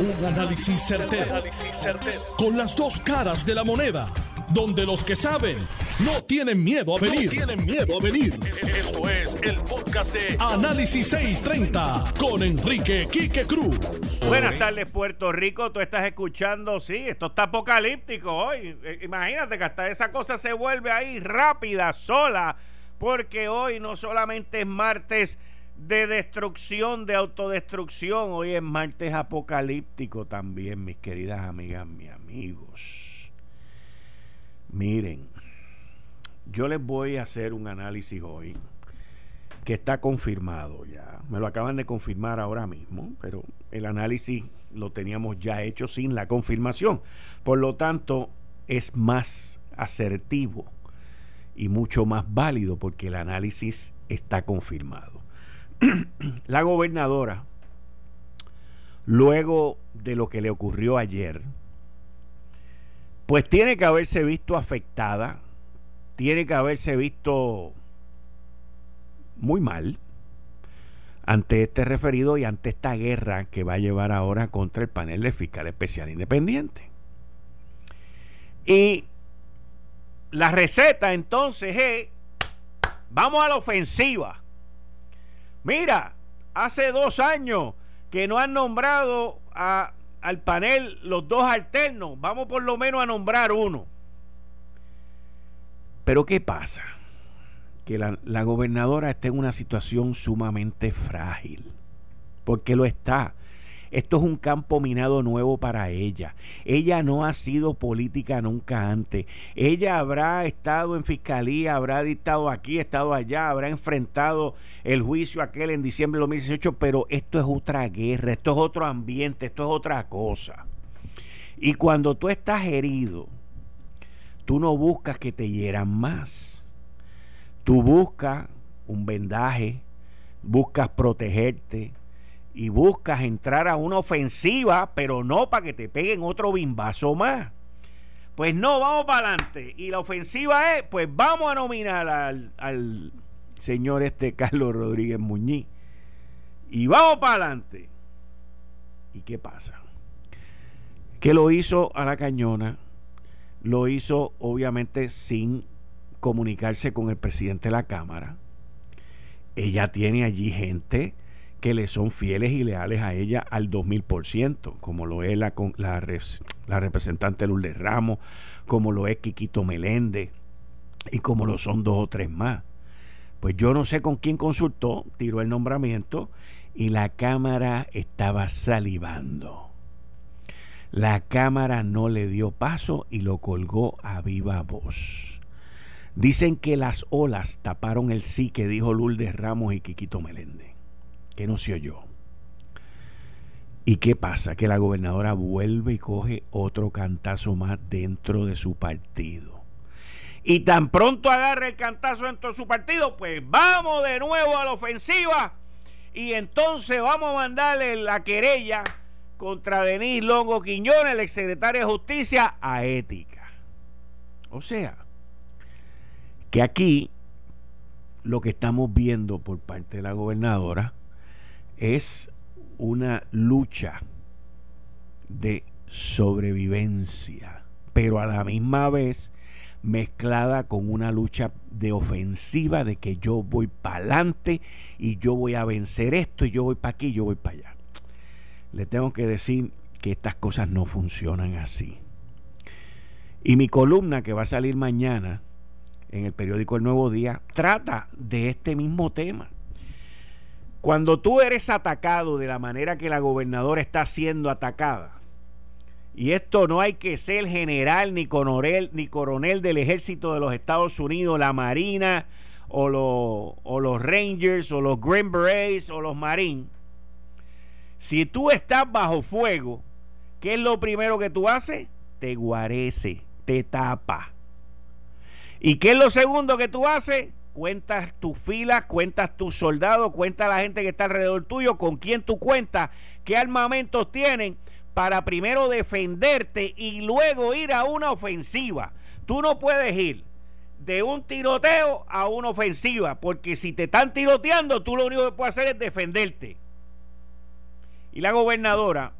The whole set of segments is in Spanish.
Un análisis certero, Con las dos caras de la moneda. Donde los que saben no tienen miedo a venir. tienen miedo a venir. Esto es el podcast de Análisis 630 con Enrique Quique Cruz. Buenas tardes, Puerto Rico. Tú estás escuchando, sí, esto está apocalíptico hoy. Eh, imagínate que hasta esa cosa se vuelve ahí rápida, sola. Porque hoy no solamente es martes de destrucción, de autodestrucción. Hoy es martes apocalíptico también, mis queridas amigas, mis amigos. Miren, yo les voy a hacer un análisis hoy que está confirmado ya. Me lo acaban de confirmar ahora mismo, pero el análisis lo teníamos ya hecho sin la confirmación. Por lo tanto, es más asertivo y mucho más válido porque el análisis está confirmado. la gobernadora, luego de lo que le ocurrió ayer, pues tiene que haberse visto afectada, tiene que haberse visto muy mal ante este referido y ante esta guerra que va a llevar ahora contra el panel de fiscal especial independiente. Y la receta entonces es, vamos a la ofensiva. Mira, hace dos años que no han nombrado al panel los dos alternos. Vamos por lo menos a nombrar uno. Pero ¿qué pasa? Que la, la gobernadora está en una situación sumamente frágil. Porque lo está. Esto es un campo minado nuevo para ella. Ella no ha sido política nunca antes. Ella habrá estado en fiscalía, habrá dictado aquí, estado allá, habrá enfrentado el juicio aquel en diciembre de 2018, pero esto es otra guerra, esto es otro ambiente, esto es otra cosa. Y cuando tú estás herido, tú no buscas que te hieran más. Tú buscas un vendaje, buscas protegerte, y buscas entrar a una ofensiva, pero no para que te peguen otro bimbazo más. Pues no, vamos para adelante. Y la ofensiva es, pues vamos a nominar al, señor este Carlos Rodríguez Muñiz. Y vamos para adelante. ¿Y qué pasa? Que lo hizo a la cañona, lo hizo obviamente sin comunicarse con el presidente de la Cámara. Ella tiene allí gente que le son fieles y leales a ella al 2000%, como lo es la, la, la representante Lourdes Ramos, como lo es Quiquito Meléndez y como lo son dos o tres más. Pues yo no sé con quién consultó, tiró el nombramiento y la Cámara estaba salivando. La Cámara no le dio paso y lo colgó a viva voz. Dicen que las olas taparon el sí que dijo Lourdes Ramos y Quiquito Meléndez que no se oyó. ¿Y qué pasa? Que la gobernadora vuelve y coge otro cantazo más dentro de su partido. Y tan pronto agarra el cantazo dentro de su partido, pues vamos de nuevo a la ofensiva. Y entonces vamos a mandarle la querella contra Denis Longo Quiñones, el exsecretario de Justicia, a ética. O sea, que aquí lo que estamos viendo por parte de la gobernadora es una lucha de sobrevivencia, pero a la misma vez mezclada con una lucha de ofensiva de que yo voy para adelante y yo voy a vencer esto y yo voy para aquí y yo voy para allá. Le tengo que decir que estas cosas no funcionan así. Y mi columna que va a salir mañana en el periódico El Nuevo Día trata de este mismo tema. Cuando tú eres atacado de la manera que la gobernadora está siendo atacada, y esto no hay que ser general ni coronel, ni coronel del ejército de los Estados Unidos, la Marina o, los Rangers o los Green Berets o los Marines. Si tú estás bajo fuego, ¿qué es lo primero que tú haces? Te guarece, te tapa. ¿Y qué es lo segundo que tú haces? Cuentas tus filas, cuentas tus soldados, cuentas la gente que está alrededor tuyo, con quién tú cuentas, qué armamentos tienen para primero defenderte y luego ir a una ofensiva. Tú no puedes ir de un tiroteo a una ofensiva, porque si te están tiroteando, tú lo único que puedes hacer es defenderte. Y la gobernadora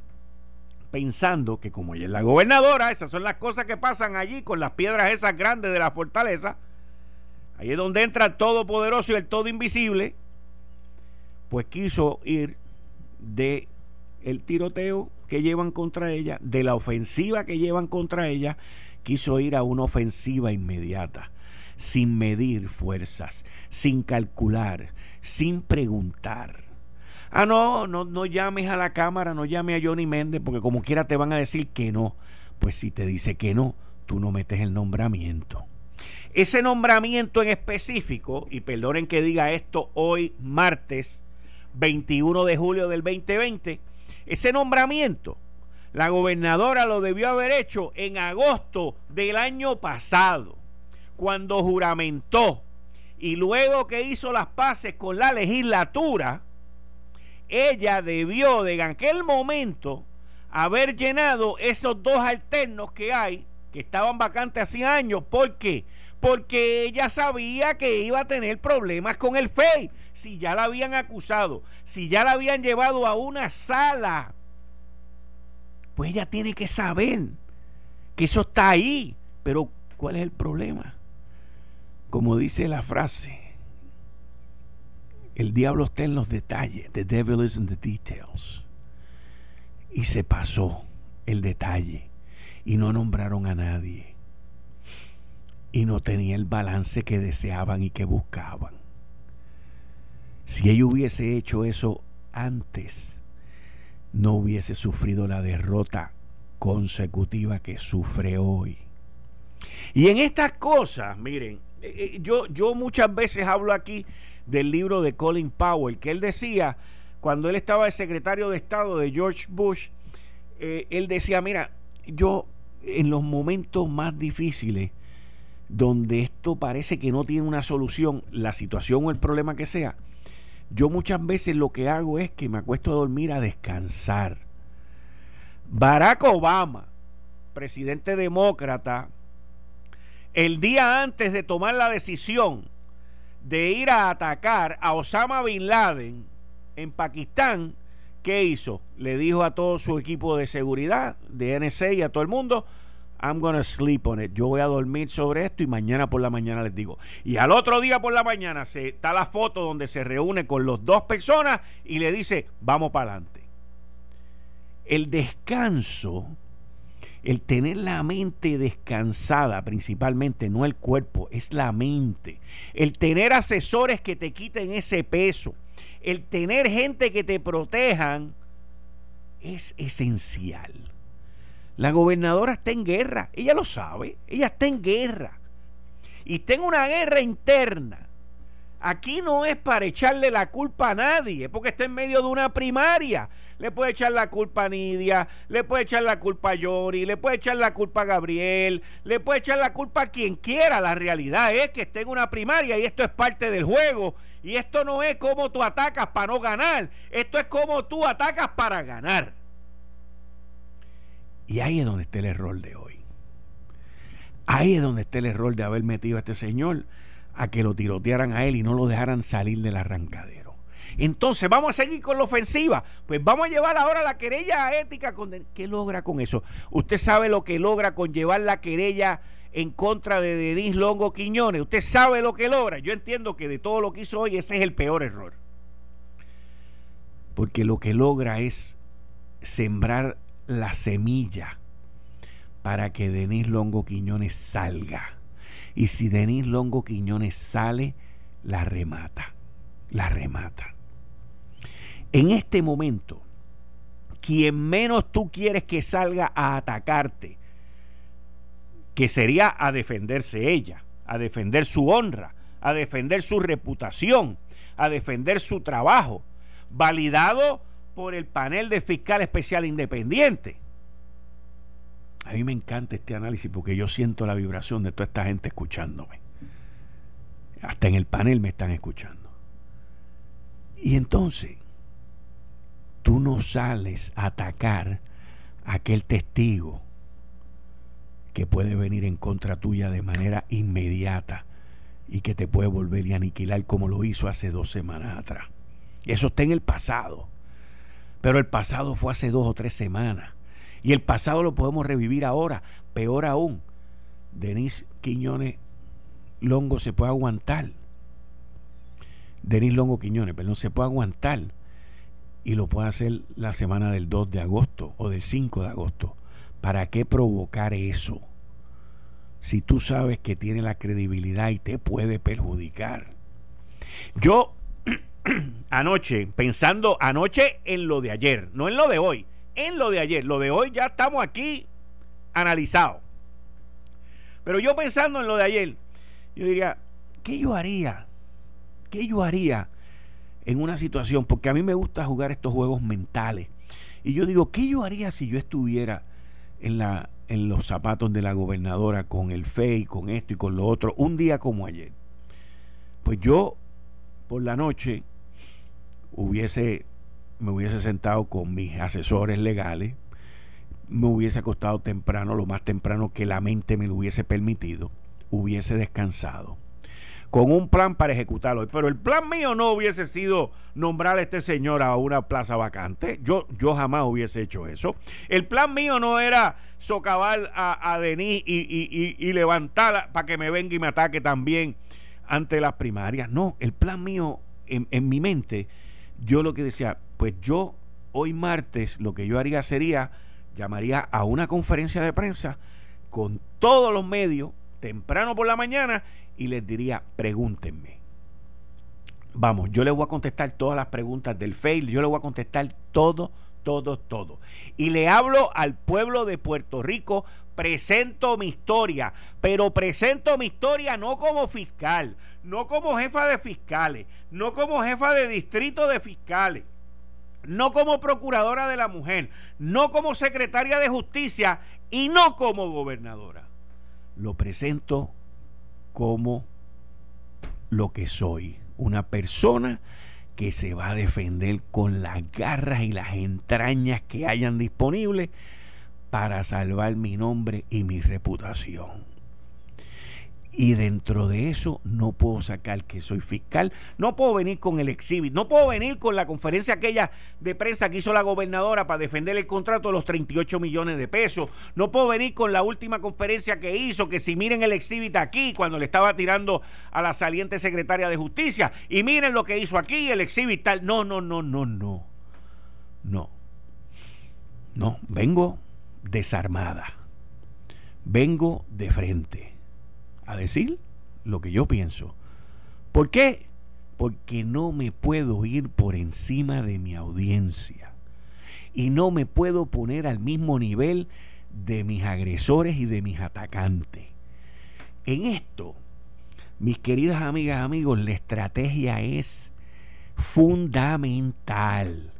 pensando que como ella es la gobernadora, esas son las cosas que pasan allí con las piedras esas grandes de la fortaleza. Ahí es donde entra el todopoderoso y el todo invisible. Pues quiso ir de el tiroteo que llevan contra ella, de la ofensiva que llevan contra ella, quiso ir a una ofensiva inmediata, sin medir fuerzas, sin calcular, sin preguntar. Ah, no, no, no llames a la cámara, no llames a Johnny Méndez, porque como quiera te van a decir que no. Pues si te dice que no, tú no metes el nombramiento. Ese nombramiento en específico, y perdonen que diga esto hoy martes 21 de julio del 2020, ese nombramiento la gobernadora lo debió haber hecho en agosto del año pasado, cuando juramentó y luego que hizo las paces con la legislatura, ella debió de en aquel momento haber llenado esos dos alternos que hay, que estaban vacantes hace años. Porque ella sabía que iba a tener problemas con el FEI. Si ya la habían acusado, si ya la habían llevado a una sala, pues ella tiene que saber que eso está ahí. Pero, ¿cuál es el problema? Como dice la frase, el diablo está en los detalles. The devil is in the details. Y se pasó el detalle. Y no nombraron a nadie. Y no tenía el balance que deseaban y que buscaban. Si ella hubiese hecho eso antes, no hubiese sufrido la derrota consecutiva que sufre hoy. Y en estas cosas, miren, eh, eh, yo, yo muchas veces hablo aquí del libro de Colin Powell, que él decía, cuando él estaba de secretario de Estado de George Bush, eh, él decía, mira, yo en los momentos más difíciles, donde esto parece que no tiene una solución, la situación o el problema que sea, yo muchas veces lo que hago es que me acuesto a dormir a descansar. Barack Obama, presidente demócrata, el día antes de tomar la decisión de ir a atacar a Osama Bin Laden en Pakistán, ¿qué hizo? Le dijo a todo su equipo de seguridad, de NSA y a todo el mundo, I'm gonna sleep on it. Yo voy a dormir sobre esto y mañana por la mañana les digo. Y al otro día por la mañana se, está la foto donde se reúne con los dos personas y le dice, vamos para adelante. El descanso el tener la mente descansada principalmente, no el cuerpo, es la mente. El tener asesores que te quiten ese peso. El tener gente que te protejan es esencial. La gobernadora está en guerra, ella lo sabe, ella está en guerra. Y está en una guerra interna Aquí no es para echarle la culpa a nadie, porque está en medio de una primaria. Le puede echar la culpa a Nidia, le puede echar la culpa a Yori, le puede echar la culpa a Gabriel, le puede echar la culpa a quien quiera. La realidad es que está en una primaria y esto es parte del juego. Y esto no es como tú atacas para no ganar, esto es como tú atacas para ganar. Y ahí es donde está el error de hoy. Ahí es donde está el error de haber metido a este señor a que lo tirotearan a él y no lo dejaran salir del arrancadero. Entonces, vamos a seguir con la ofensiva. Pues vamos a llevar ahora la querella ética. Con, ¿Qué logra con eso? Usted sabe lo que logra con llevar la querella en contra de Denis Longo Quiñones. Usted sabe lo que logra. Yo entiendo que de todo lo que hizo hoy, ese es el peor error. Porque lo que logra es sembrar la semilla para que Denis Longo Quiñones salga y si Denis Longo Quiñones sale, la remata. La remata. En este momento, quien menos tú quieres que salga a atacarte, que sería a defenderse ella, a defender su honra, a defender su reputación, a defender su trabajo, validado por el panel de fiscal especial independiente a mí me encanta este análisis porque yo siento la vibración de toda esta gente escuchándome. Hasta en el panel me están escuchando. Y entonces, tú no sales a atacar a aquel testigo que puede venir en contra tuya de manera inmediata y que te puede volver y aniquilar como lo hizo hace dos semanas atrás. Eso está en el pasado. Pero el pasado fue hace dos o tres semanas. Y el pasado lo podemos revivir ahora. Peor aún, Denis Quiñones Longo se puede aguantar. Denis Longo Quiñones, perdón, se puede aguantar y lo puede hacer la semana del 2 de agosto o del 5 de agosto. ¿Para qué provocar eso? Si tú sabes que tiene la credibilidad y te puede perjudicar. Yo anoche, pensando anoche en lo de ayer, no en lo de hoy, en lo de ayer, lo de hoy ya estamos aquí analizado. Pero yo pensando en lo de ayer, yo diría, ¿qué yo haría? ¿Qué yo haría en una situación? Porque a mí me gusta jugar estos juegos mentales. Y yo digo, ¿qué yo haría si yo estuviera en, la, en los zapatos de la gobernadora con el FEI, con esto y con lo otro, un día como ayer? Pues yo, por la noche, hubiese, me hubiese sentado con mis asesores legales, me hubiese acostado temprano, lo más temprano que la mente me lo hubiese permitido, hubiese descansado con un plan para ejecutarlo. Pero el plan mío no hubiese sido nombrar a este señor a una plaza vacante. Yo, yo jamás hubiese hecho eso. El plan mío no era socavar a, a Denis y, y, y, levantarla para que me venga y me ataque también ante las primarias. No, el plan mío en, en mi mente, yo lo que decía, pues yo hoy martes lo que yo haría sería, llamaría a una conferencia de prensa con todos los medios temprano por la mañana y les diría, pregúntenme. Vamos, yo les voy a contestar todas las preguntas del fail, yo les voy a contestar todo, todo, todo. Y le hablo al pueblo de Puerto Rico, presento mi historia, pero presento mi historia no como fiscal, no como jefa de fiscales, no como jefa de distrito de fiscales, no como procuradora de la mujer, no como secretaria de justicia y no como gobernadora lo presento como lo que soy, una persona que se va a defender con las garras y las entrañas que hayan disponibles para salvar mi nombre y mi reputación. Y dentro de eso no puedo sacar que soy fiscal, no puedo venir con el exhibit, no puedo venir con la conferencia aquella de prensa que hizo la gobernadora para defender el contrato de los 38 millones de pesos, no puedo venir con la última conferencia que hizo, que si miren el exhibit aquí, cuando le estaba tirando a la saliente secretaria de justicia, y miren lo que hizo aquí, el exhibit tal, no, no, no, no, no, no, no, vengo desarmada, vengo de frente a decir lo que yo pienso. ¿Por qué? Porque no me puedo ir por encima de mi audiencia. Y no me puedo poner al mismo nivel de mis agresores y de mis atacantes. En esto, mis queridas amigas, amigos, la estrategia es fundamental.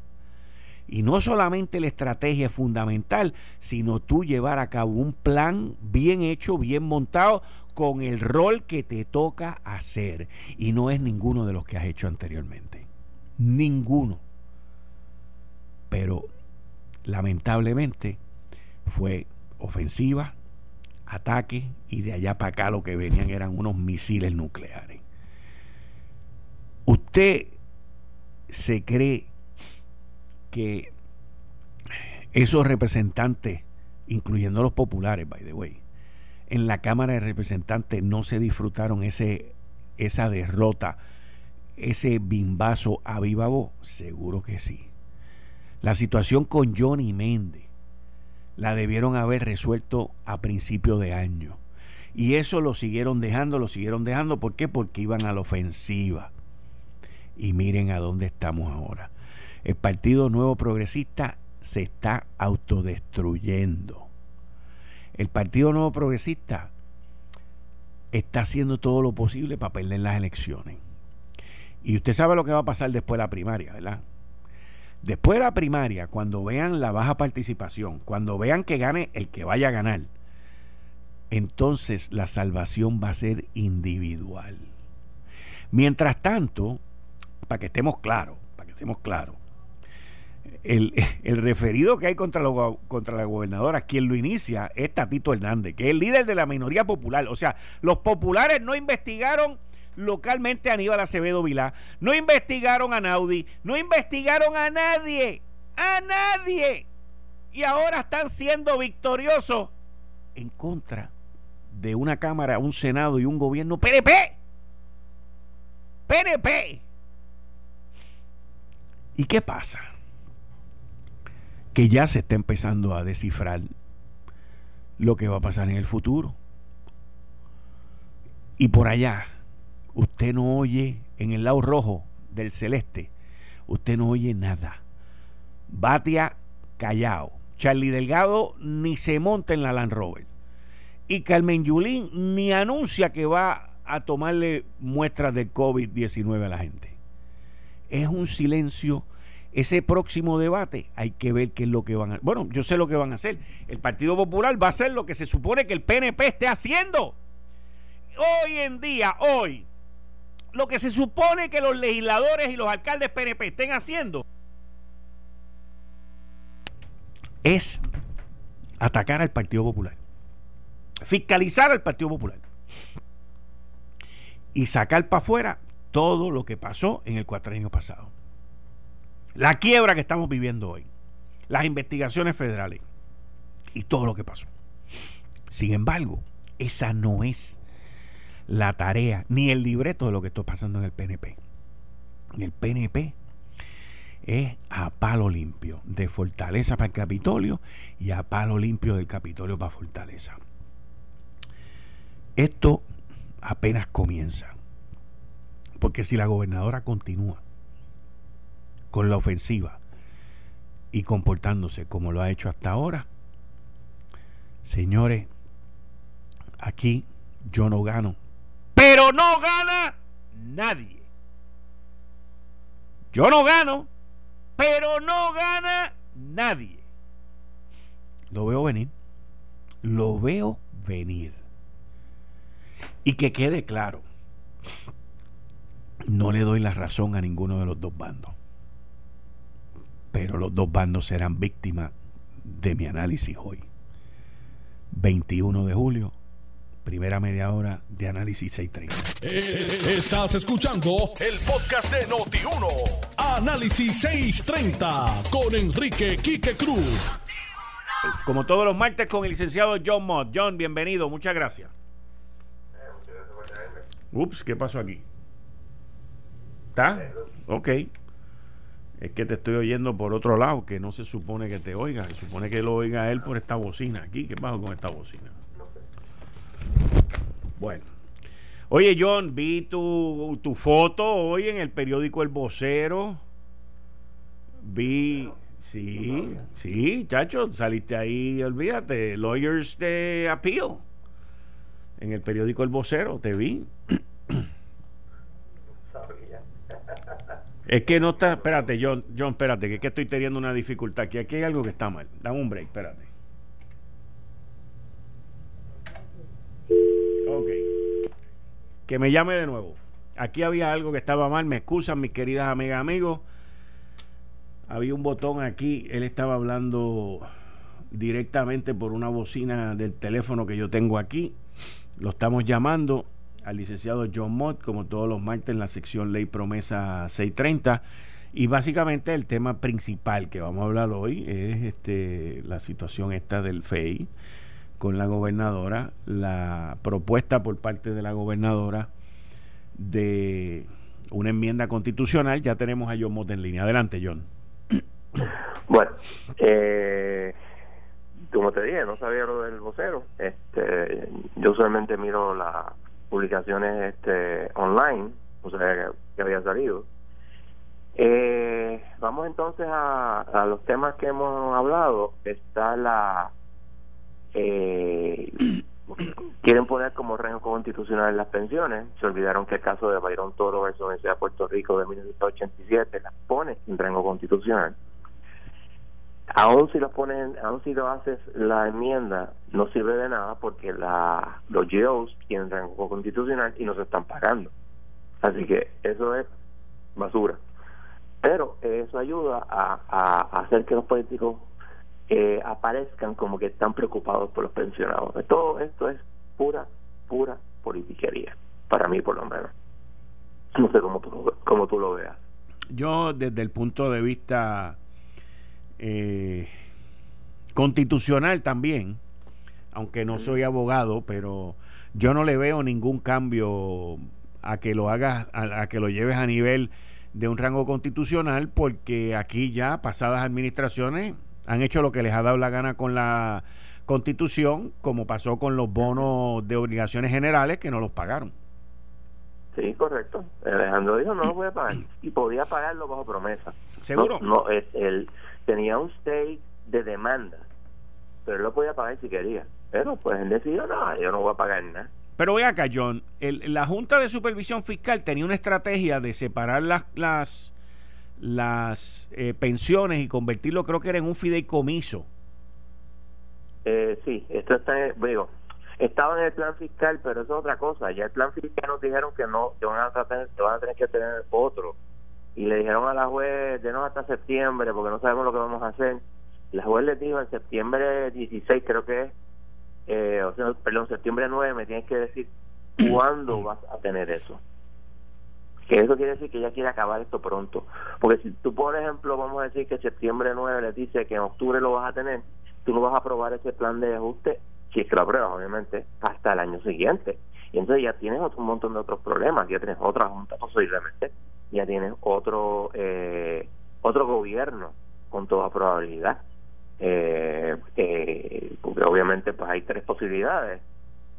Y no solamente la estrategia es fundamental, sino tú llevar a cabo un plan bien hecho, bien montado, con el rol que te toca hacer. Y no es ninguno de los que has hecho anteriormente. Ninguno. Pero lamentablemente fue ofensiva, ataque y de allá para acá lo que venían eran unos misiles nucleares. Usted se cree que esos representantes, incluyendo los populares, by the way, en la Cámara de Representantes no se disfrutaron ese, esa derrota, ese bimbazo a viva voz? Seguro que sí. La situación con Johnny Méndez la debieron haber resuelto a principio de año. Y eso lo siguieron dejando, lo siguieron dejando. ¿Por qué? Porque iban a la ofensiva. Y miren a dónde estamos ahora. El Partido Nuevo Progresista se está autodestruyendo. El Partido Nuevo Progresista está haciendo todo lo posible para perder las elecciones. Y usted sabe lo que va a pasar después de la primaria, ¿verdad? Después de la primaria, cuando vean la baja participación, cuando vean que gane el que vaya a ganar, entonces la salvación va a ser individual. Mientras tanto, para que estemos claros, para que estemos claros, el, referido que hay contra, contra la gobernadora, quien lo inicia es Tatito Hernández, que es el líder de la minoría popular. O sea, los populares no investigaron localmente a Aníbal Acevedo Vilá, no investigaron a Naudi, no investigaron a nadie, a nadie. y ahora están siendo victoriosos en contra de una Cámara, un Senado y un gobierno PNP. PNP. ¿Y qué pasa? Que ya se está empezando a descifrar lo que va a pasar en el futuro. Y por allá, usted no oye en el lado rojo del celeste, usted no oye nada. Batia callao. Charlie Delgado ni se monta en la Land Rover. Y Carmen Yulín ni anuncia que va a tomarle muestras de COVID-19 a la gente. Es un silencio. Ese próximo debate hay que ver qué es lo que van a Bueno, yo sé lo que van a hacer. El Partido Popular va a hacer lo que se supone que el PNP esté haciendo. Hoy en día, hoy, lo que se supone que los legisladores y los alcaldes PNP estén haciendo es atacar al Partido Popular, fiscalizar al Partido Popular y sacar para afuera todo lo que pasó en el cuatrienio pasado. La quiebra que estamos viviendo hoy, las investigaciones federales y todo lo que pasó. Sin embargo, esa no es la tarea ni el libreto de lo que está pasando en el PNP. En el PNP es a palo limpio, de Fortaleza para el Capitolio y a palo limpio del Capitolio para Fortaleza. Esto apenas comienza, porque si la gobernadora continúa con la ofensiva y comportándose como lo ha hecho hasta ahora, señores, aquí yo no gano, pero no gana nadie. Yo no gano pero no gana nadie. Lo veo venir. Lo veo venir. Y que quede claro, no le doy la razón a ninguno de los dos bandos. Pero los dos bandos serán víctimas de mi análisis hoy. 21 de julio, primera media hora de análisis 630. Eh, estás escuchando el podcast de Noti1. Análisis 630 con Enrique Quique Cruz. Como todos los martes con el licenciado John Mott. John, bienvenido, muchas gracias. Ups, ¿qué pasó aquí? ¿Está? Ok. Es que te estoy oyendo por otro lado, que no se supone que te oiga. Se supone que lo oiga él por esta bocina aquí. ¿Qué pasa con esta bocina? Bueno. Oye, John, vi tu, tu foto hoy en el periódico El Vocero. Vi. Sí, sí, chacho, saliste ahí, olvídate, Lawyers de Appeal. En el periódico El Vocero, te vi. Es que no está, espérate, John, John, espérate, que es que estoy teniendo una dificultad aquí. Aquí hay algo que está mal. Dame un break, espérate. que me llame de nuevo. Aquí había algo que estaba mal, me excusan mis queridas amigas, amigos. Había un botón aquí, él estaba hablando directamente por una bocina del teléfono que yo tengo aquí. Lo estamos llamando al licenciado John Mott, como todos los martes en la sección Ley Promesa 630. Y básicamente el tema principal que vamos a hablar hoy es este la situación esta del FEI con la gobernadora la propuesta por parte de la gobernadora de una enmienda constitucional. Ya tenemos a John Mott en línea. Adelante, John. Bueno, eh, como te dije, no sabía lo del vocero. Este, yo usualmente miro las publicaciones este, online, o sea, que, había salido. Eh, vamos entonces a, los temas que hemos hablado. Está la eh, quieren poner como rango constitucional las pensiones. Se olvidaron que el caso de Byron Toro versus Universidad de Puerto Rico de 1987 las pone en rango constitucional. Aún si lo ponen, aún si lo haces la enmienda, no sirve de nada porque la, los GOs tienen rango constitucional y no se están pagando. Así que eso es basura. Pero eso ayuda a, a hacer que los políticos eh, aparezcan como que están preocupados por los pensionados. Todo esto es pura, pura politiquería, para mí por lo menos. No sé cómo tú, cómo tú lo veas. Yo desde el punto de vista eh, constitucional también, aunque no soy abogado, pero yo no le veo ningún cambio a que lo hagas, a, que lo lleves a nivel de un rango constitucional, porque aquí ya pasadas administraciones han hecho lo que les ha dado la gana con la constitución, como pasó con los bonos de obligaciones generales que no los pagaron. Sí, correcto. Alejandro dijo no lo voy a pagar y podía pagarlo bajo promesa. ¿Seguro? No, él tenía un stake de demanda, pero él lo podía pagar si quería. Pero pues él decidió, no, yo no voy a pagar nada. Pero ve acá, John, la Junta de Supervisión Fiscal tenía una estrategia de separar las, las, las eh, pensiones y convertirlo, creo que era en un fideicomiso. Eh, sí, esto está, digo, estaba en el plan fiscal, pero eso es otra cosa. Ya el plan fiscal nos dijeron que no, que van a, tratar, que van a tener que tener otro. Y le dijeron a la juez, denos hasta septiembre, porque no sabemos lo que vamos a hacer. La juez les dijo en septiembre 16, creo que es, eh, o sea, perdón, septiembre 9, me tienes que decir cuándo vas a tener eso. Que eso quiere decir que ella quiere acabar esto pronto. Porque si tú, por ejemplo, vamos a decir que septiembre 9 les dice que en octubre lo vas a tener, tú no vas a aprobar ese plan de ajuste, si es que lo apruebas, obviamente, hasta el año siguiente. Y entonces ya tienes otro, un montón de otros problemas, ya tienes otra junta posiblemente, ya tienes otro, eh, otro gobierno con toda probabilidad eh, eh, porque obviamente pues hay tres posibilidades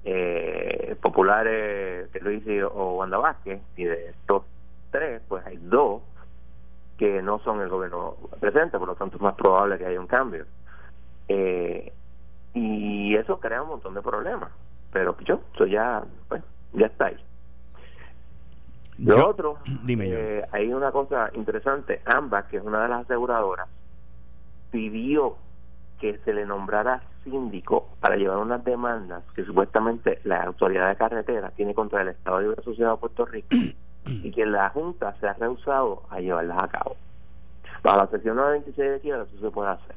eh, populares Luis o Wanda Vázquez y de estos tres pues hay dos que no son el gobierno presente por lo tanto es más probable que haya un cambio eh, y eso crea un montón de problemas pero yo eso ya pues ya está ahí lo otro dime eh, hay una cosa interesante ambas que es una de las aseguradoras pidió que se le nombrara síndico para llevar unas demandas que supuestamente la autoridad de carretera tiene contra el Estado Libre Asociado de Puerto Rico y que la Junta se ha rehusado a llevarlas a cabo. Bajo la sección 96 de quiebra eso se puede hacer.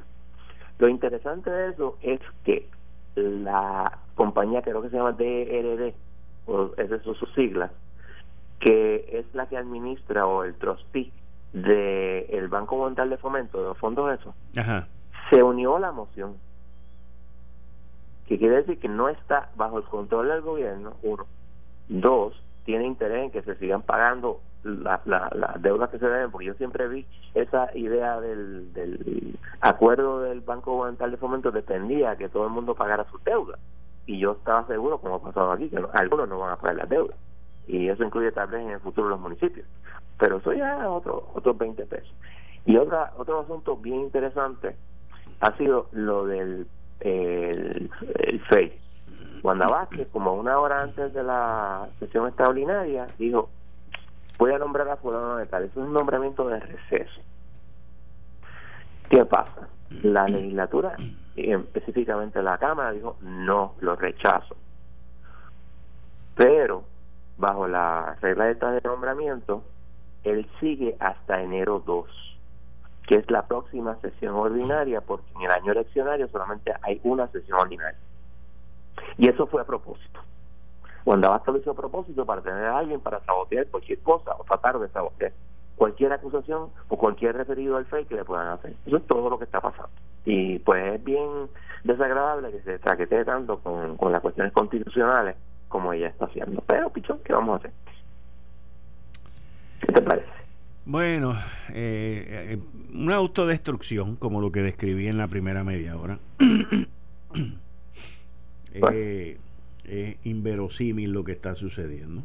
Lo interesante de eso es que la compañía, creo que se llama DRD, o esas son sus siglas, que es la que administra o el trustee del el Banco Mundial de Fomento, de los fondos esos, Ajá se unió a la moción, que quiere decir que no está bajo el control del gobierno, uno. Dos, tiene interés en que se sigan pagando las la, deudas que se deben, porque yo siempre vi esa idea del, del acuerdo del Banco Gubernamental de Fomento dependía que todo el mundo pagara sus deudas. Y yo estaba seguro, como ha pasado aquí, que algunos no van a pagar las deudas. Y eso incluye tal vez en el futuro los municipios. Pero eso ya es otro, otros 20 pesos. Y otra, otro asunto bien interesante ha sido lo del el, el FEI. Wanda Vázquez, como una hora antes de la sesión extraordinaria, dijo, voy a nombrar a fulano de tal. Es un nombramiento de receso. ¿Qué pasa? La legislatura, y específicamente la Cámara, dijo, no, lo rechazo. Pero, bajo la regla de de nombramiento, él sigue hasta enero 2 que es la próxima sesión ordinaria, porque en el año eleccionario solamente hay una sesión ordinaria. Y eso fue a propósito. Cuando Abasta lo hizo a propósito para tener a alguien para sabotear cualquier cosa o tratar de sabotear cualquier acusación o cualquier referido al fake que le puedan hacer. Eso es todo lo que está pasando. Y pues es bien desagradable que se traquetee tanto con, con las cuestiones constitucionales como ella está haciendo. Pero, Pichón, ¿qué vamos a hacer? ¿Qué te parece? Bueno, eh, eh, una autodestrucción, como lo que describí en la primera media hora. eh, es inverosímil lo que está sucediendo.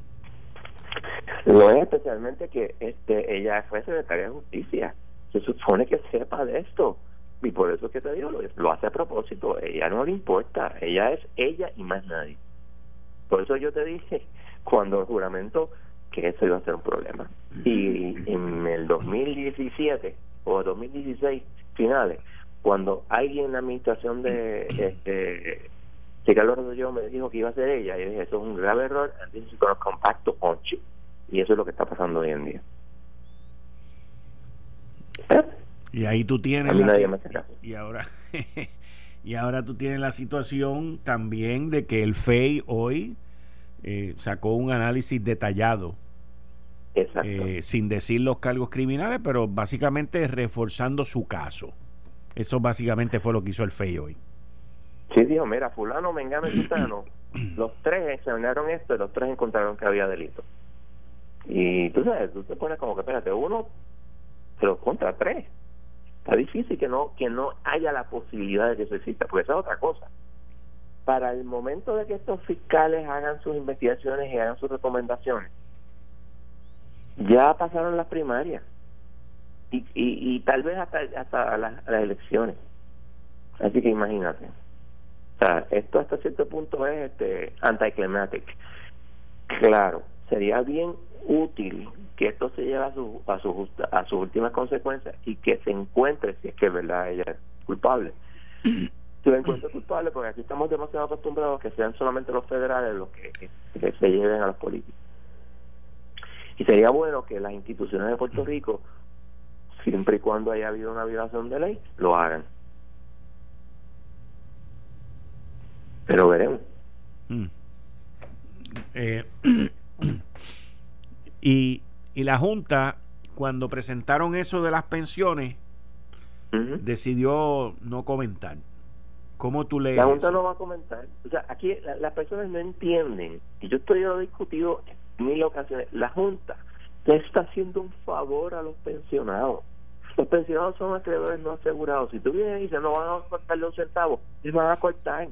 Lo es especialmente que este ella fue secretaria de justicia. Se supone que sepa de esto. Y por eso que te digo, lo, lo hace a propósito. Ella no le importa. Ella es ella y más nadie. Por eso yo te dije, cuando el juramento que eso iba a ser un problema. Y en el 2017 o 2016 finales, cuando alguien en la administración de este Ricardo yo me dijo que iba a ser ella, y dije, eso es un grave error, and this is compacto Y eso es lo que está pasando hoy en día. Y ahí tú tienes y ahora y ahora tú tienes la situación también de que el FEI hoy eh, sacó un análisis detallado eh, sin decir los cargos criminales, pero básicamente reforzando su caso. Eso básicamente fue lo que hizo el FEI hoy. Sí, dijo, mira, fulano, mengano y los tres examinaron esto y los tres encontraron que había delito. Y tú sabes, tú te pones como que, espérate, uno, pero contra tres. Está difícil que no, que no haya la posibilidad de que eso exista, porque esa es otra cosa. Para el momento de que estos fiscales hagan sus investigaciones y hagan sus recomendaciones, ya pasaron las primarias y, y, y tal vez hasta, hasta las, las elecciones. Así que imagínate. O sea, esto hasta cierto punto es este anticlimatic. Claro, sería bien útil que esto se lleve a su a su a sus últimas consecuencias y que se encuentre si es que verdad ella es culpable. Se encuentre culpable porque aquí estamos demasiado acostumbrados a que sean solamente los federales los que, que se lleven a los políticos. Y sería bueno que las instituciones de Puerto Rico siempre y cuando haya habido una violación de ley lo hagan pero veremos mm. eh, y, y la Junta, cuando presentaron eso de las pensiones, decidió no comentar. ¿Cómo tú lees? La Junta no va a comentar. O sea, aquí las personas no entienden, y yo estoy lo discutido en mil ocasiones, la Junta le está haciendo un favor a los pensionados. Los pensionados son acreedores no asegurados. Si tú vienes y dices no van a cortarle un centavo, les van a cortar.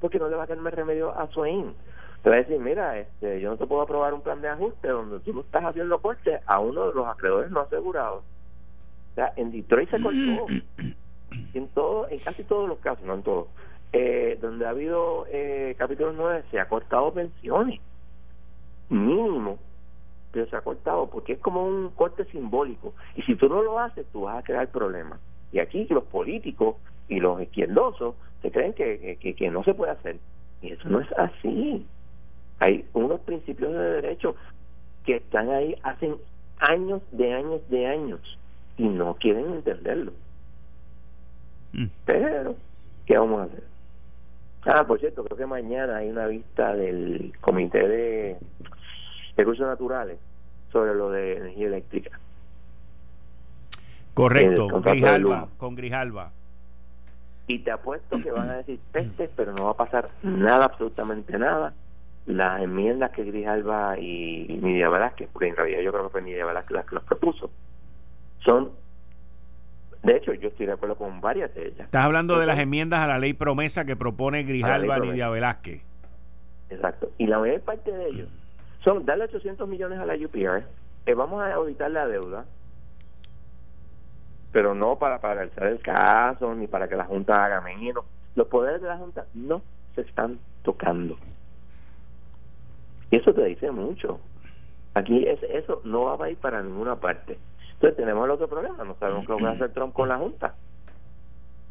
Porque no le va a tener remedio a su te va a decir, mira, este, yo no te puedo aprobar un plan de ajuste donde tú no estás haciendo corte a uno de los acreedores no asegurados. O sea, en Detroit se cortó. en todo, en casi todos los casos, no en todos, eh, donde ha habido eh, capítulo 9, se ha cortado pensiones. Mínimo, pero se ha cortado porque es como un corte simbólico. Y si tú no lo haces, tú vas a crear problemas. Y aquí los políticos y los izquierdosos se creen que, que, que no se puede hacer. Y eso no es así. Hay unos principios de derecho que están ahí hace años de años de años y no quieren entenderlo. Mm. Pero, ¿qué vamos a hacer? Ah, por cierto, creo que mañana hay una vista del Comité de Recursos Naturales sobre lo de energía eléctrica. Correcto, con Grijalva, con Grijalva. Y te apuesto que van a decir pestes, pero no va a pasar nada, absolutamente nada las enmiendas que Grijalva y Nidia Velázquez, porque en realidad yo creo que fue Nidia Velázquez las que las propuso, son, de hecho yo estoy de acuerdo con varias de ellas. Estás hablando de las enmiendas a la ley promesa que propone Grijalva y Nidia Velázquez. Exacto, y la mayor parte de ellos son darle 800 millones a la UPR, eh, vamos a auditar la deuda, pero no para paralizar el caso, ni para que la Junta haga menos. Los poderes de la Junta no se están tocando. Y eso te dice mucho. Aquí es, eso no va a ir para ninguna parte. Entonces tenemos el otro problema, no sabemos qué va a hacer Trump con la Junta.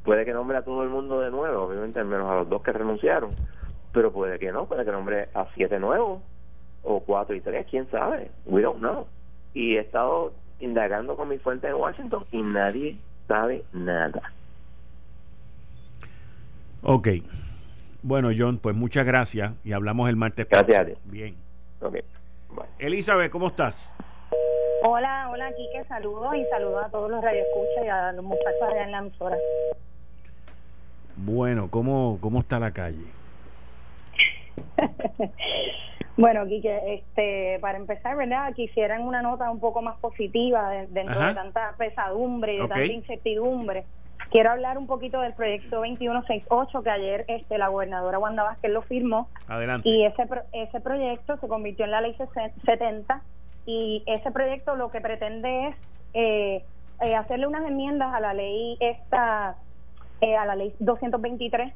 Puede que nombre a todo el mundo de nuevo, obviamente al menos a los dos que renunciaron, pero puede que no, puede que nombre a siete nuevos, o cuatro y tres, quién sabe, we don't know. Y he estado indagando con mi fuente en Washington y nadie sabe nada. Ok. Bueno, John, pues muchas gracias y hablamos el martes. Gracias a ti. Bien. Elizabeth, ¿cómo estás? Hola, hola, Quique, saludos y saludos a todos los radioescuchas y a los muchachos allá en la emisora. Bueno, ¿cómo, cómo está la calle? bueno, Quique, este, para empezar, ¿verdad? Quisieran una nota un poco más positiva dentro de tanta pesadumbre y de tanta incertidumbre. Quiero hablar un poquito del proyecto 2168 que ayer este, la gobernadora Wanda Vázquez lo firmó. Adelante. Y ese, ese proyecto se convirtió en la ley 70 y ese proyecto lo que pretende es eh, eh, hacerle unas enmiendas a la ley esta, eh, a la ley 223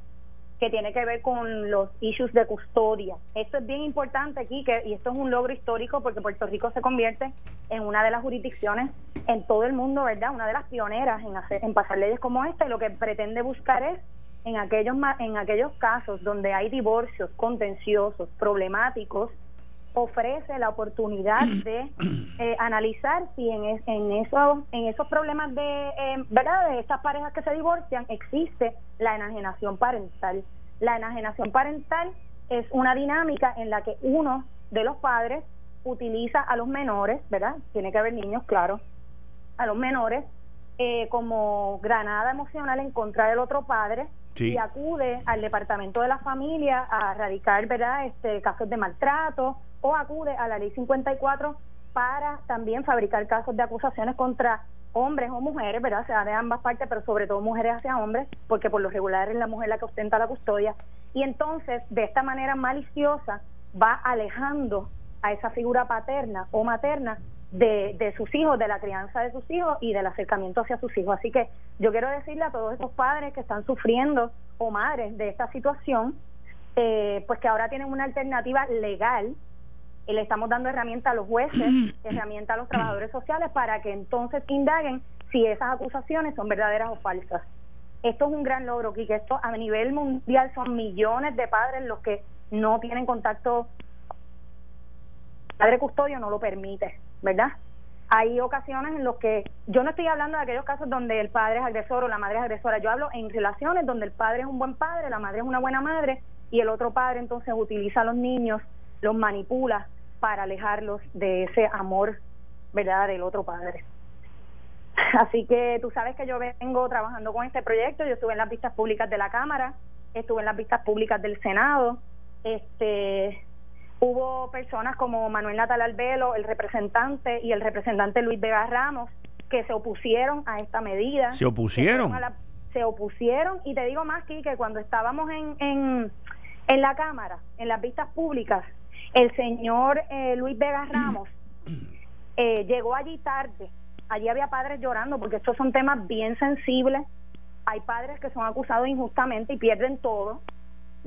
que tiene que ver con los issues de custodia. Esto es bien importante aquí que, y esto es un logro histórico porque Puerto Rico se convierte en una de las jurisdicciones en todo el mundo, ¿verdad? Una de las pioneras en, hacer, en pasar leyes como esta y lo que pretende buscar es en aquellos, en aquellos casos donde hay divorcios contenciosos, problemáticos, ofrece la oportunidad de eh, analizar si en, en, esos, en esos problemas de, eh, ¿verdad? de estas parejas que se divorcian existe la enajenación parental. La enajenación parental es una dinámica en la que uno de los padres utiliza a los menores, ¿verdad? Tiene que haber niños, claro, a los menores eh, como granada emocional en contra del otro padre y acude al departamento de la familia a radicar verdad este casos de maltrato o acude a la ley 54 para también fabricar casos de acusaciones contra hombres o mujeres, ¿verdad? sea, de ambas partes, pero sobre todo mujeres hacia hombres, porque por lo regular es la mujer la que ostenta la custodia. Y entonces, de esta manera maliciosa, va alejando a esa figura paterna o materna de, de, sus hijos, de la crianza de sus hijos y del acercamiento hacia sus hijos. Así que yo quiero decirle a todos esos padres que están sufriendo o madres de esta situación, eh, pues que ahora tienen una alternativa legal y le estamos dando herramienta a los jueces, herramienta a los trabajadores sociales para que entonces indaguen si esas acusaciones son verdaderas o falsas. Esto es un gran logro, que Esto a nivel mundial son millones de padres los que no tienen contacto. padre custodio no lo permite, ¿verdad? Hay ocasiones en los que yo no estoy hablando de aquellos casos donde el padre es agresor o la madre es agresora. Yo hablo en relaciones donde el padre es un buen padre, la madre es una buena madre y el otro padre entonces utiliza a los niños, los manipula para alejarlos de ese amor, ¿verdad?, del otro padre. Así que tú sabes que yo vengo trabajando con este proyecto, yo estuve en las vistas públicas de la Cámara, estuve en las vistas públicas del Senado, este hubo personas como Manuel Natal Albelo, el representante, y el representante Luis Vega Ramos, que se opusieron a esta medida. ¿Se opusieron? Se, opusieron, y te digo más, que cuando estábamos en, en, en la Cámara, en las vistas públicas, el señor eh, Luis Vega Ramos eh, llegó allí tarde. Allí había padres llorando porque estos son temas bien sensibles. Hay padres que son acusados injustamente y pierden todo,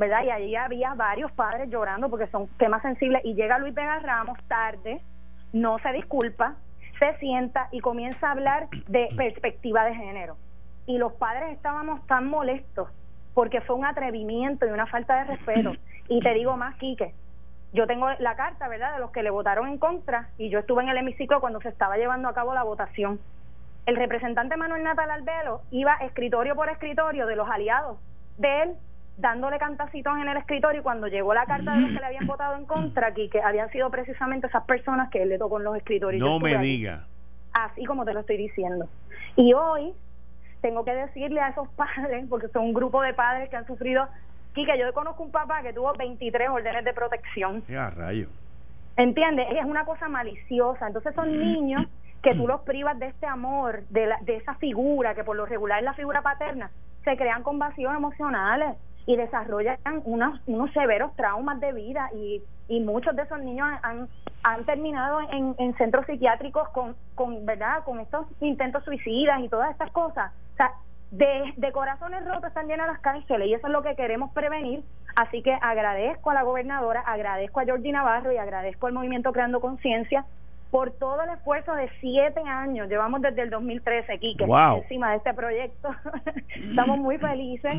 ¿verdad? Y allí había varios padres llorando porque son temas sensibles. Y llega Luis Vega Ramos tarde, no se disculpa, se sienta y comienza a hablar de perspectiva de género. Y los padres estábamos tan molestos porque fue un atrevimiento y una falta de respeto. Y te digo más, Quique, yo tengo la carta, ¿verdad?, de los que le votaron en contra y yo estuve en el hemiciclo cuando se estaba llevando a cabo la votación. El representante Manuel Natal Albelo iba escritorio por escritorio de los aliados de él, dándole cantacitos en el escritorio y cuando llegó la carta de los que le habían votado en contra, aquí, que habían sido precisamente esas personas que él le tocó en los escritorios. No me diga. Así como te lo estoy diciendo. Y hoy tengo que decirle a esos padres, porque son un grupo de padres que han sufrido Quique, yo conozco un papá que tuvo 23 órdenes de protección. ¡Qué rayo! ¿Entiendes? Es una cosa maliciosa. Entonces son niños que tú los privas de este amor, de, la, de esa figura, que por lo regular es la figura paterna, se crean con vacíos emocionales y desarrollan unos, unos severos traumas de vida y, y muchos de esos niños han, han terminado en, en centros psiquiátricos con, con, ¿verdad? con estos intentos suicidas y todas estas cosas. O sea, de, de corazones rotos están llenas las cárceles y eso es lo que queremos prevenir. Así que agradezco a la gobernadora, agradezco a Georgie Navarro y agradezco al movimiento Creando Conciencia por todo el esfuerzo de siete años. Llevamos desde el 2013, Quique, encima de este proyecto. Estamos muy felices,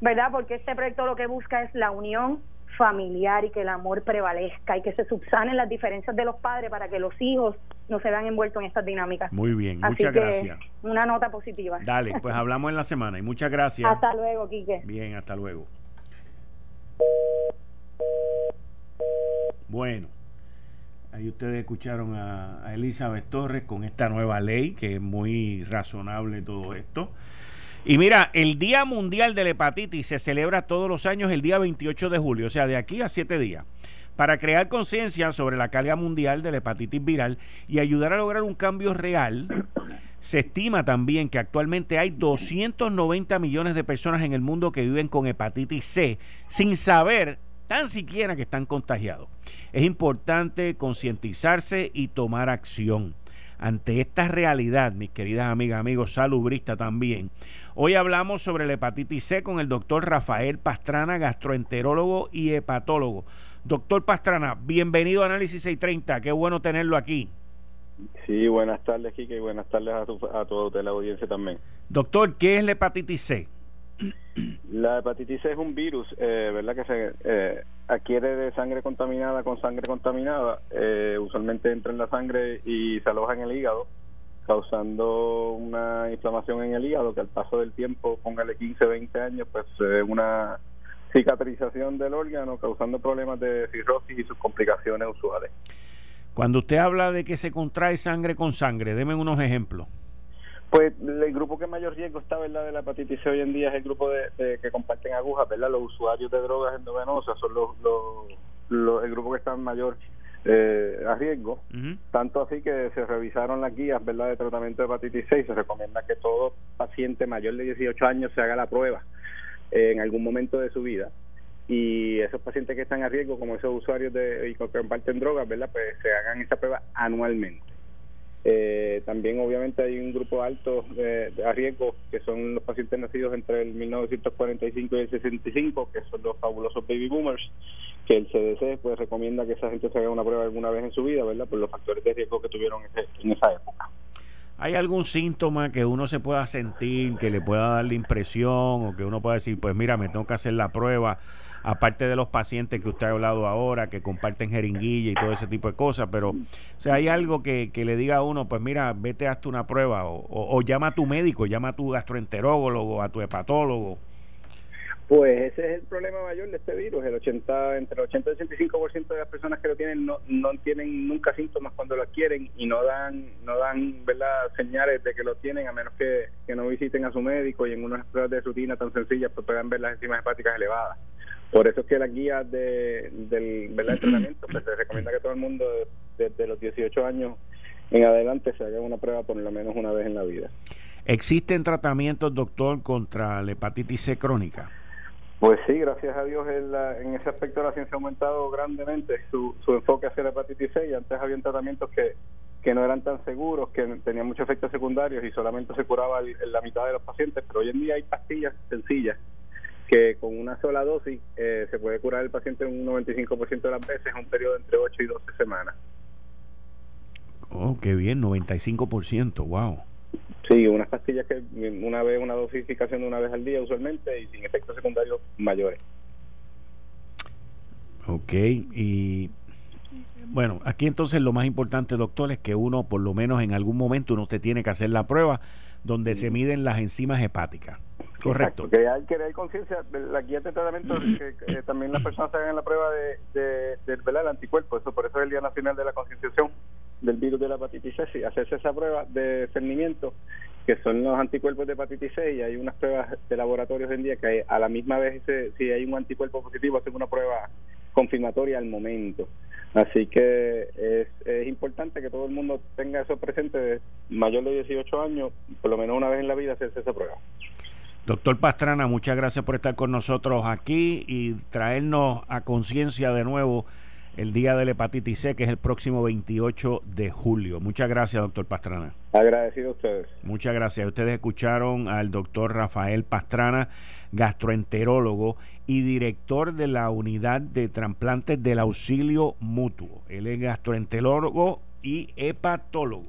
¿verdad? Porque este proyecto lo que busca es la unión familiar y que el amor prevalezca y que se subsanen las diferencias de los padres para que los hijos no se vean envueltos en estas dinámicas. Muy bien, muchas gracias. Una nota positiva. Dale, pues hablamos en la semana y muchas gracias. Hasta luego, Quique. Bien, hasta luego. Bueno, ahí ustedes escucharon a, a Elizabeth Torres con esta nueva ley que es muy razonable todo esto. Y mira, el Día Mundial de la Hepatitis se celebra todos los años el día 28 de julio, o sea, de aquí a siete días, para crear conciencia sobre la carga mundial de la hepatitis viral y ayudar a lograr un cambio real. Se estima también que actualmente hay 290 millones de personas en el mundo que viven con hepatitis C sin saber tan siquiera que están contagiados. Es importante concientizarse y tomar acción. Ante esta realidad, mis queridas amigas, amigos, salubristas también, Hoy hablamos sobre la hepatitis C con el doctor Rafael Pastrana, gastroenterólogo y hepatólogo. Doctor Pastrana, bienvenido a Análisis 630. Qué bueno tenerlo aquí. Sí, buenas tardes, Kike, y buenas tardes a, a toda la audiencia también. Doctor, ¿qué es la hepatitis C? La hepatitis C es un virus, eh, ¿verdad? Que se eh, adquiere de sangre contaminada con sangre contaminada. Eh, usualmente entra en la sangre y se aloja en el hígado causando una inflamación en el hígado que al paso del tiempo, póngale 15, 20 años, pues una cicatrización del órgano causando problemas de cirrosis y sus complicaciones usuales. Cuando usted habla de que se contrae sangre con sangre, deme unos ejemplos. Pues el grupo que mayor riesgo está, ¿verdad?, de la hepatitis C hoy en día es el grupo de, que comparten agujas, ¿verdad? Los usuarios de drogas endovenosas son los, los, el grupo que está en mayor eh, a riesgo. Tanto así que se revisaron las guías, ¿verdad?, de tratamiento de hepatitis C y se recomienda que todo paciente mayor de 18 años se haga la prueba en algún momento de su vida. Y esos pacientes que están a riesgo, como esos usuarios de, y que comparten drogas, ¿verdad?, pues se hagan esa prueba anualmente. Eh, también obviamente hay un grupo alto de, a riesgo que son los pacientes nacidos entre el 1945 y el 65 que son los fabulosos baby boomers que el CDC pues recomienda que esa gente se haga una prueba alguna vez en su vida verdad por los factores de riesgo que tuvieron en esa época ¿Hay algún síntoma que uno se pueda sentir, que le pueda dar la impresión o que uno pueda decir, pues mira, me tengo que hacer la prueba? Aparte de los pacientes que usted ha hablado ahora, que comparten jeringuilla y todo ese tipo de cosas, pero, o sea, hay algo que, le diga a uno, pues mira, vete, hazte una prueba, o, llama a tu médico, llama a tu gastroenterólogo, a tu hepatólogo. Pues ese es el problema mayor de este virus. El 80, entre el 80 y el 85% de las personas que lo tienen no, no tienen nunca síntomas cuando lo adquieren y no dan no dan verdad señales de que lo tienen a menos que, que no visiten a su médico y en unas pruebas de rutina tan sencillas pues puedan ver las enzimas hepáticas elevadas. Por eso es que las guías de, del entrenamiento pues, se recomienda que todo el mundo desde los 18 años en adelante se haga una prueba por lo menos una vez en la vida. ¿Existen tratamientos, doctor, contra la hepatitis C crónica? Pues sí, gracias a Dios en, en ese aspecto la ciencia ha aumentado grandemente su, su enfoque hacia la hepatitis C y antes habían tratamientos que, que no eran tan seguros, que tenían muchos efectos secundarios y solamente se curaba en la mitad de los pacientes, pero hoy en día hay pastillas sencillas que con una sola dosis eh, se puede curar el paciente en un 95% de las veces en un periodo entre 8 y 12 semanas. Oh, qué bien, 95%, wow. Sí, unas pastillas que una vez, una dosificación de una vez al día usualmente y sin efectos secundarios mayores. Ok, y bueno, aquí entonces lo más importante, doctor, es que uno por lo menos en algún momento uno te tiene que hacer la prueba donde se miden las enzimas hepáticas. Correcto. que hay que conciencia, la guía de tratamiento, que, también las personas hagan la prueba de, del anticuerpo, eso por eso es el Día Nacional de la Concienciación del virus de la hepatitis C, hacerse esa prueba de cernimiento, que son los anticuerpos de hepatitis C, y hay unas pruebas de laboratorio hoy en día que a la misma vez, si hay un anticuerpo positivo, hacen una prueba confirmatoria al momento. Así que es, es importante que todo el mundo tenga eso presente, de mayor de 18 años, por lo menos una vez en la vida, hacerse esa prueba. Doctor Pastrana, muchas gracias por estar con nosotros aquí y traernos a conciencia de nuevo el día de la hepatitis C, que es el próximo 28 de julio. Muchas gracias, doctor Pastrana. Agradecido a ustedes. Muchas gracias. Ustedes escucharon al doctor Rafael Pastrana, gastroenterólogo y director de la unidad de trasplantes del auxilio mutuo. Él es gastroenterólogo y hepatólogo.